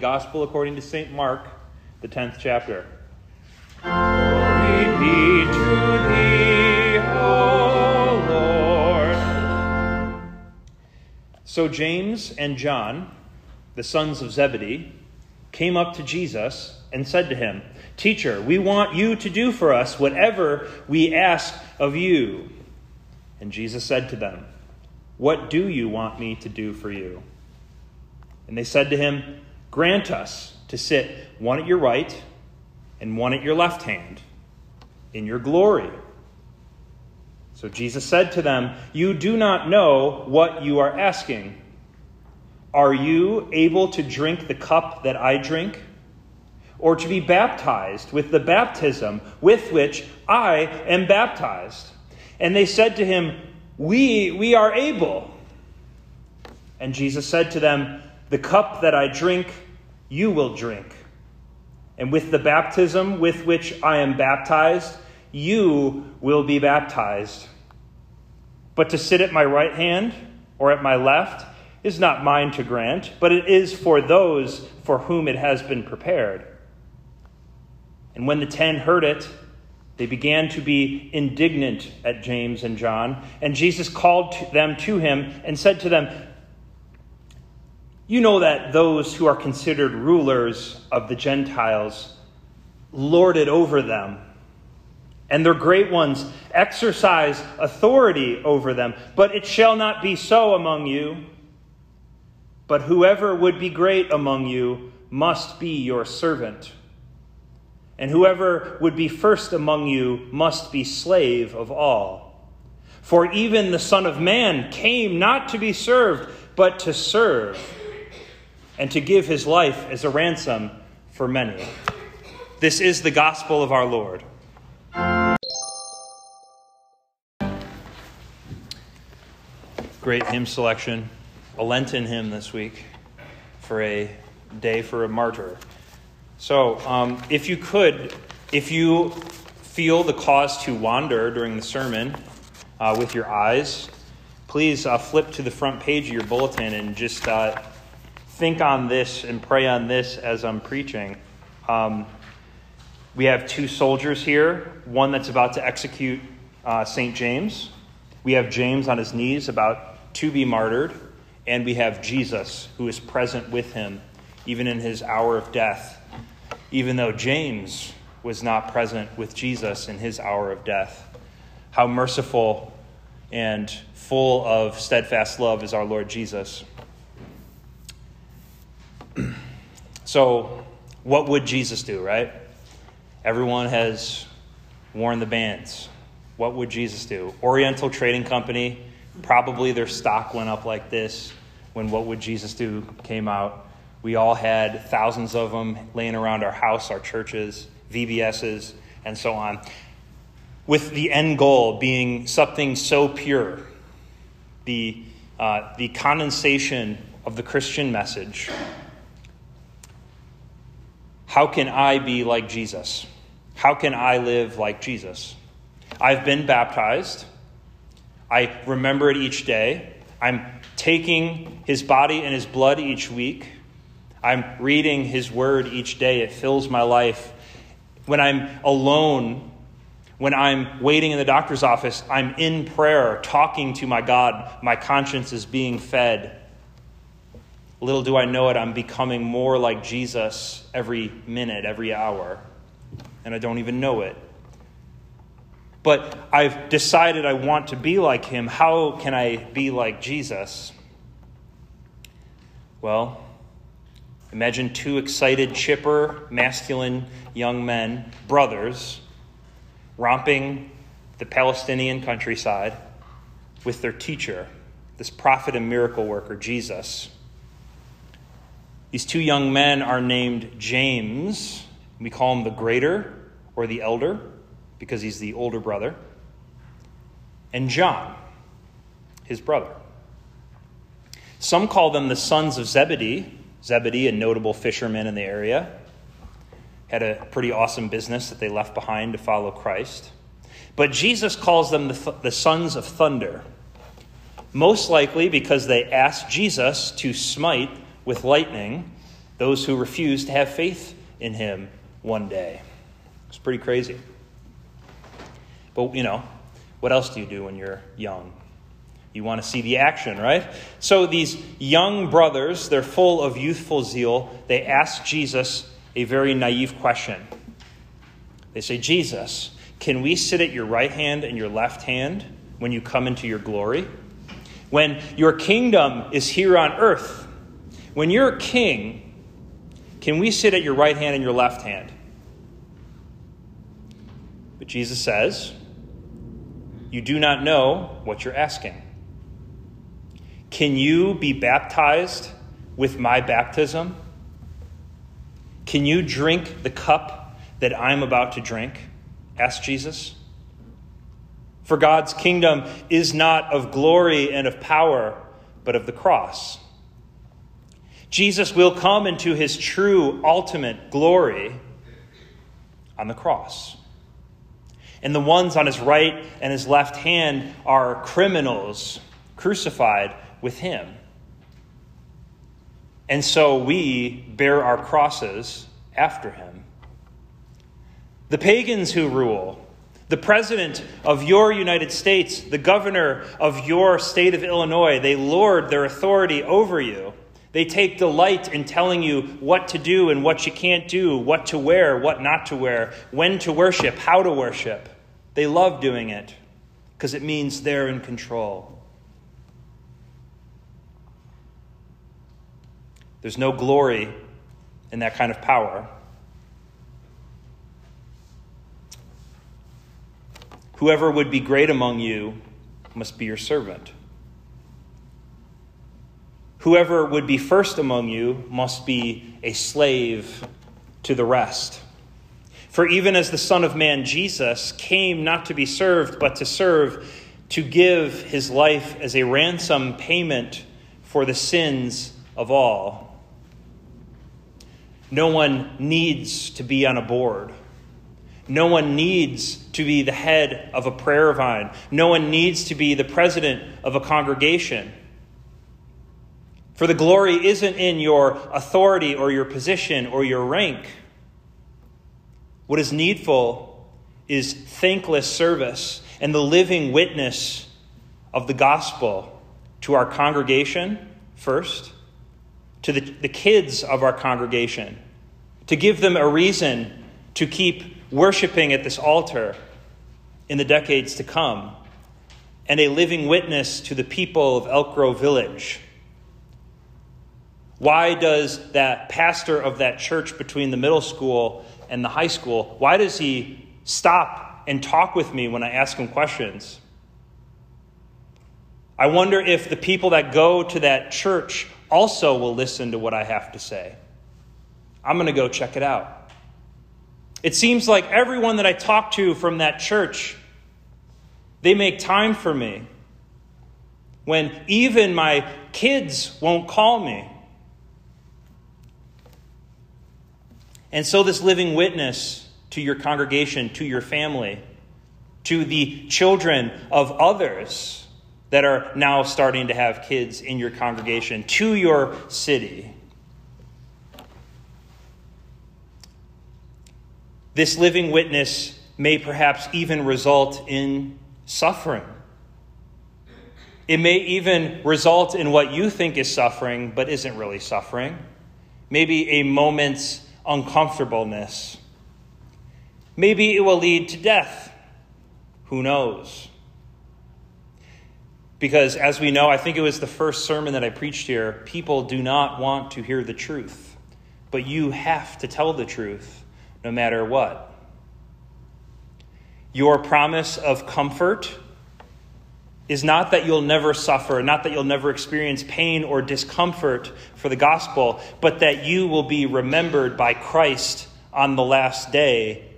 Gospel according to St. Mark, the 10th chapter. Glory be to thee, O Lord. So James and John, the sons of Zebedee, came up to Jesus and said to him, Teacher, we want you to do for us whatever we ask of you. And Jesus said to them, What do you want me to do for you? And they said to him, Grant us to sit one at your right and one at your left hand in your glory. So Jesus said to them, You do not know what you are asking. Are you able to drink the cup that I drink? Or to be baptized with the baptism with which I am baptized? And they said to him, We, we are able. And Jesus said to them, The cup that I drink, you will drink. And with the baptism with which I am baptized, you will be baptized. But to sit at my right hand or at my left is not mine to grant, but it is for those for whom it has been prepared. And when the ten heard it, they began to be indignant at James and John. And Jesus called them to him and said to them, You know that those who are considered rulers of the Gentiles lord it over them and their great ones exercise authority over them. But it shall not be so among you. But whoever would be great among you must be your servant. And whoever would be first among you must be slave of all. For even the Son of Man came not to be served, but to serve, and to give his life as a ransom for many. This is the gospel of our Lord. Great hymn selection, a Lenten hymn this week for a day for a martyr. So, um, if you could, if you feel the cause to wander during the sermon uh, with your eyes, please uh, flip to the front page of your bulletin and just uh, think on this and pray on this as I'm preaching. Um, we have two soldiers here, one that's about to execute uh, St. James. We have James on his knees about to be martyred, and we have Jesus who is present with him even in his hour of death, even though James was not present with Jesus in his hour of death. How merciful and full of steadfast love is our Lord Jesus. So, what would Jesus do, right? Everyone has worn the bands. What would Jesus do? Oriental Trading Company, probably their stock went up like this when What Would Jesus Do came out. We all had thousands of them laying around our house, our churches, VBSs, and so on, with the end goal being something so pure the, uh, the condensation of the Christian message how can I be like Jesus? How can I live like Jesus? I've been baptized. I remember it each day. I'm taking his body and his blood each week. I'm reading his word each day. It fills my life. When I'm alone, when I'm waiting in the doctor's office, I'm in prayer, talking to my God. My conscience is being fed. Little do I know it, I'm becoming more like Jesus every minute, every hour. And I don't even know it. But I've decided I want to be like him. How can I be like Jesus? Well, imagine two excited, chipper, masculine young men, brothers, romping the Palestinian countryside with their teacher, this prophet and miracle worker, Jesus. These two young men are named James. We call him the greater or the elder because he's the older brother, and John, his brother. Some call them the sons of Zebedee. Zebedee, a notable fisherman in the area, had a pretty awesome business that they left behind to follow Christ. But Jesus calls them the, th- the sons of thunder, most likely because they asked Jesus to smite with lightning those who refuse to have faith in him one day. It's pretty crazy. But, you know, what else do you do when you're young? You want to see the action, right? So these young brothers, they're full of youthful zeal. They ask Jesus a very naive question. They say, Jesus, can we sit at your right hand and your left hand when you come into your glory? When your kingdom is here on earth, when you're a king, can we sit at your right hand and your left hand? But Jesus says, You do not know what you're asking. Can you be baptized with my baptism? Can you drink the cup that I'm about to drink? asked Jesus. For God's kingdom is not of glory and of power, but of the cross. Jesus will come into his true ultimate glory on the cross. And the ones on his right and his left hand are criminals crucified with him. And so we bear our crosses after him. The pagans who rule, the president of your United States, the governor of your state of Illinois, they lord their authority over you. They take delight in telling you what to do and what you can't do, what to wear, what not to wear, when to worship, how to worship. They love doing it because it means they're in control. There's no glory in that kind of power. Whoever would be great among you must be your servant. Whoever would be first among you must be a slave to the rest. For even as the Son of Man, Jesus, came not to be served, but to serve, to give his life as a ransom payment for the sins of all. No one needs to be on a board. No one needs to be the head of a prayer vine. No one needs to be the president of a congregation. For the glory isn't in your authority or your position or your rank. What is needful is thankless service and the living witness of the gospel to our congregation first to the, the kids of our congregation, to give them a reason to keep worshiping at this altar in the decades to come, and a living witness to the people of Elk Grove Village. Why does that pastor of that church between the middle school and the high school, why does he stop and talk with me when I ask him questions? I wonder if the people that go to that church also will listen to what I have to say. I'm going to go check it out. It seems like everyone that I talk to from that church, they make time for me. When even my kids won't call me. And so, this living witness to your congregation, to your family, to the children of others, that are now starting to have kids in your congregation to your city. This living witness may perhaps even result in suffering. It may even result in what you think is suffering, but isn't really suffering. Maybe a moment's uncomfortableness. Maybe it will lead to death. Who knows? Because, as we know, I think it was the first sermon that I preached here, people do not want to hear the truth. But you have to tell the truth no matter what. Your promise of comfort is not that you'll never suffer, not that you'll never experience pain or discomfort for the gospel, but that you will be remembered by Christ on the last day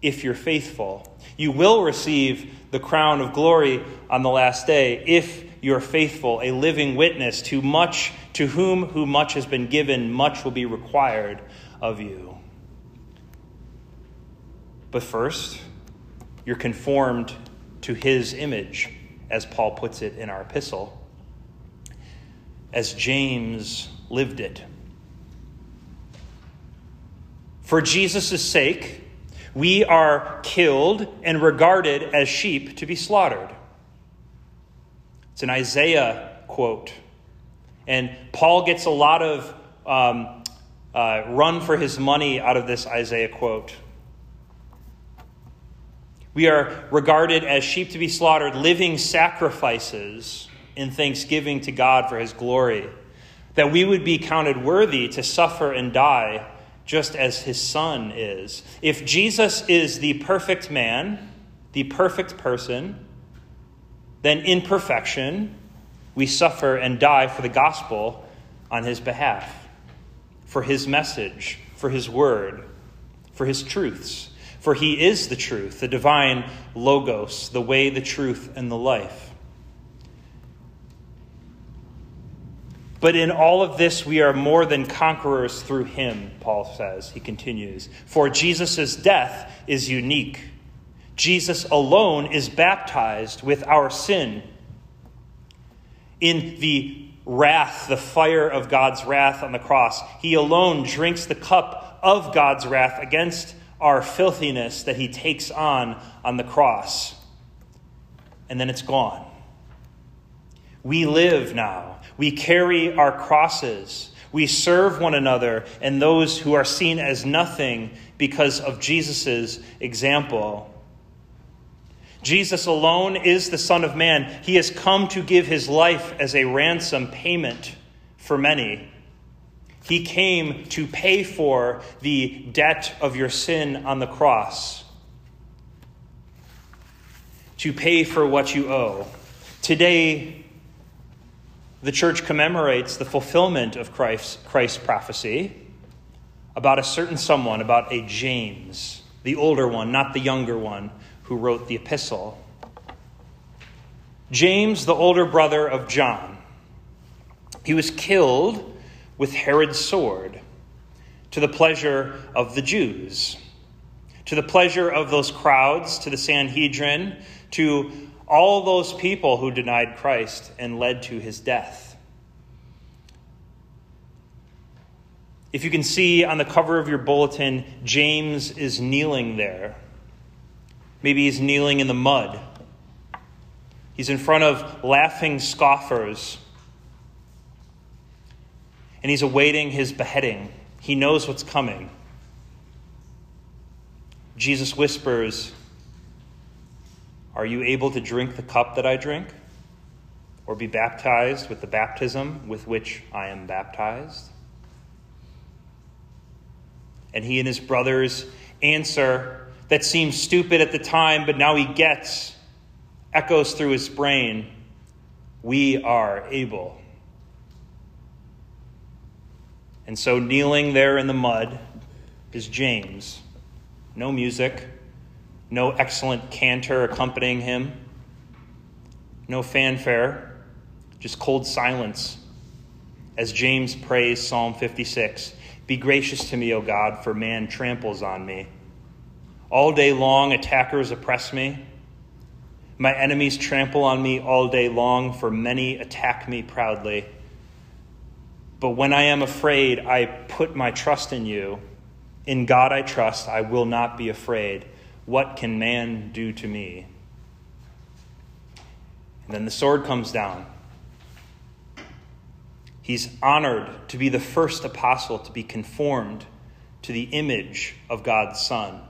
if you're faithful. You will receive the crown of glory on the last day if you're faithful, a living witness to much to whom who much has been given, much will be required of you. But first, you're conformed to his image, as Paul puts it in our epistle, as James lived it. For Jesus' sake, we are killed and regarded as sheep to be slaughtered. It's an Isaiah quote. And Paul gets a lot of um, uh, run for his money out of this Isaiah quote. We are regarded as sheep to be slaughtered, living sacrifices in thanksgiving to God for his glory. That we would be counted worthy to suffer and die just as his son is. If Jesus is the perfect man, the perfect person, then in perfection, we suffer and die for the gospel on his behalf, for his message, for his word, for his truths. For he is the truth, the divine Logos, the way, the truth, and the life. But in all of this, we are more than conquerors through him, Paul says. He continues. For Jesus' death is unique. Jesus alone is baptized with our sin. In the wrath, the fire of God's wrath on the cross, he alone drinks the cup of God's wrath against our filthiness that he takes on on the cross. And then it's gone. We live now. We carry our crosses. We serve one another and those who are seen as nothing because of Jesus' example. Jesus alone is the Son of Man. He has come to give his life as a ransom payment for many. He came to pay for the debt of your sin on the cross, to pay for what you owe. Today, the church commemorates the fulfillment of Christ's, Christ's prophecy about a certain someone, about a James, the older one, not the younger one, who wrote the epistle. James, the older brother of John, he was killed with Herod's sword to the pleasure of the Jews, to the pleasure of those crowds, to the Sanhedrin, to all those people who denied Christ and led to his death. If you can see on the cover of your bulletin, James is kneeling there. Maybe he's kneeling in the mud. He's in front of laughing scoffers and he's awaiting his beheading. He knows what's coming. Jesus whispers, Are you able to drink the cup that I drink? Or be baptized with the baptism with which I am baptized? And he and his brothers answer that seems stupid at the time, but now he gets, echoes through his brain, We are able. And so, kneeling there in the mud is James. No music, no excellent cantor accompanying him, no fanfare, just cold silence as James prays Psalm 56 Be gracious to me, O God, for man tramples on me. All day long, attackers oppress me. My enemies trample on me all day long, for many attack me proudly. But when I am afraid, I put my trust in you. In God I trust, I will not be afraid. What can man do to me? And then the sword comes down. He's honored to be the first apostle to be conformed to the image of God's Son.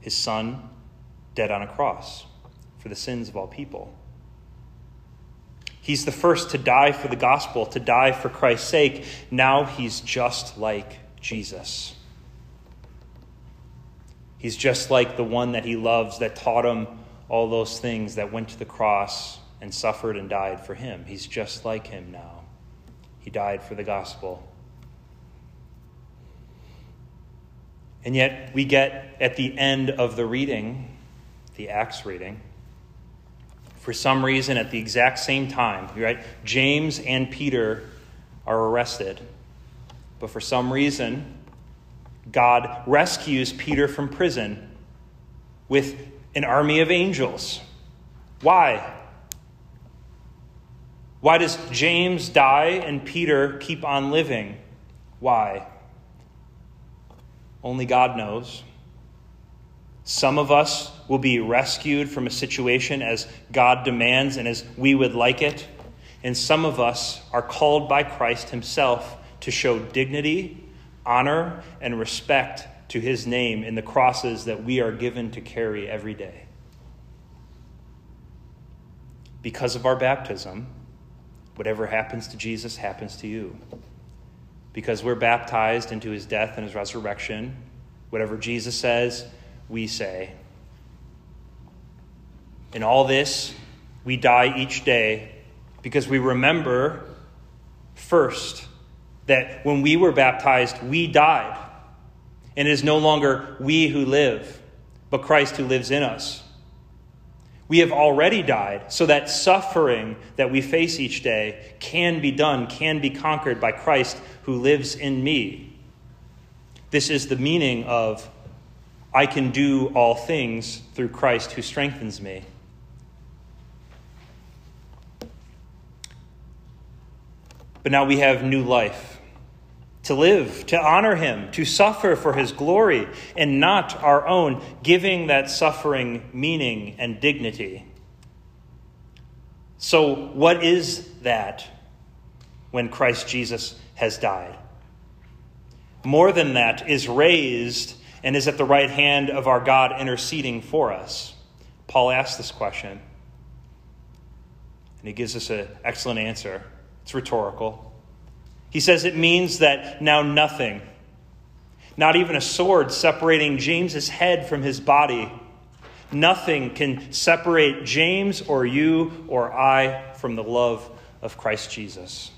His Son dead on a cross for the sins of all people. He's the first to die for the gospel, to die for Christ's sake. Now he's just like Jesus. He's just like the one that he loves that taught him all those things that went to the cross and suffered and died for him. He's just like him now. He died for the gospel. And yet, we get at the end of the reading, the Acts reading, for some reason at the exact same time, right? James and Peter are arrested. But for some reason, God rescues Peter from prison with an army of angels. Why? Why does James die and Peter keep on living? Why? Only God knows. Some of us will be rescued from a situation as God demands and as we would like it. And some of us are called by Christ Himself to show dignity, honor, and respect to His name in the crosses that we are given to carry every day. Because of our baptism, whatever happens to Jesus happens to you. Because we're baptized into His death and His resurrection, whatever Jesus says, we say. In all this, we die each day because we remember first that when we were baptized, we died. And it is no longer we who live, but Christ who lives in us. We have already died, so that suffering that we face each day can be done, can be conquered by Christ who lives in me. This is the meaning of I can do all things through Christ who strengthens me. But now we have new life to live, to honor Him, to suffer for His glory and not our own, giving that suffering meaning and dignity. So, what is that when Christ Jesus has died? More than that, is raised and is at the right hand of our God interceding for us? Paul asks this question, and he gives us an excellent answer. It's rhetorical. He says it means that now nothing, not even a sword separating James's head from his body, nothing can separate James or you or I from the love of Christ Jesus.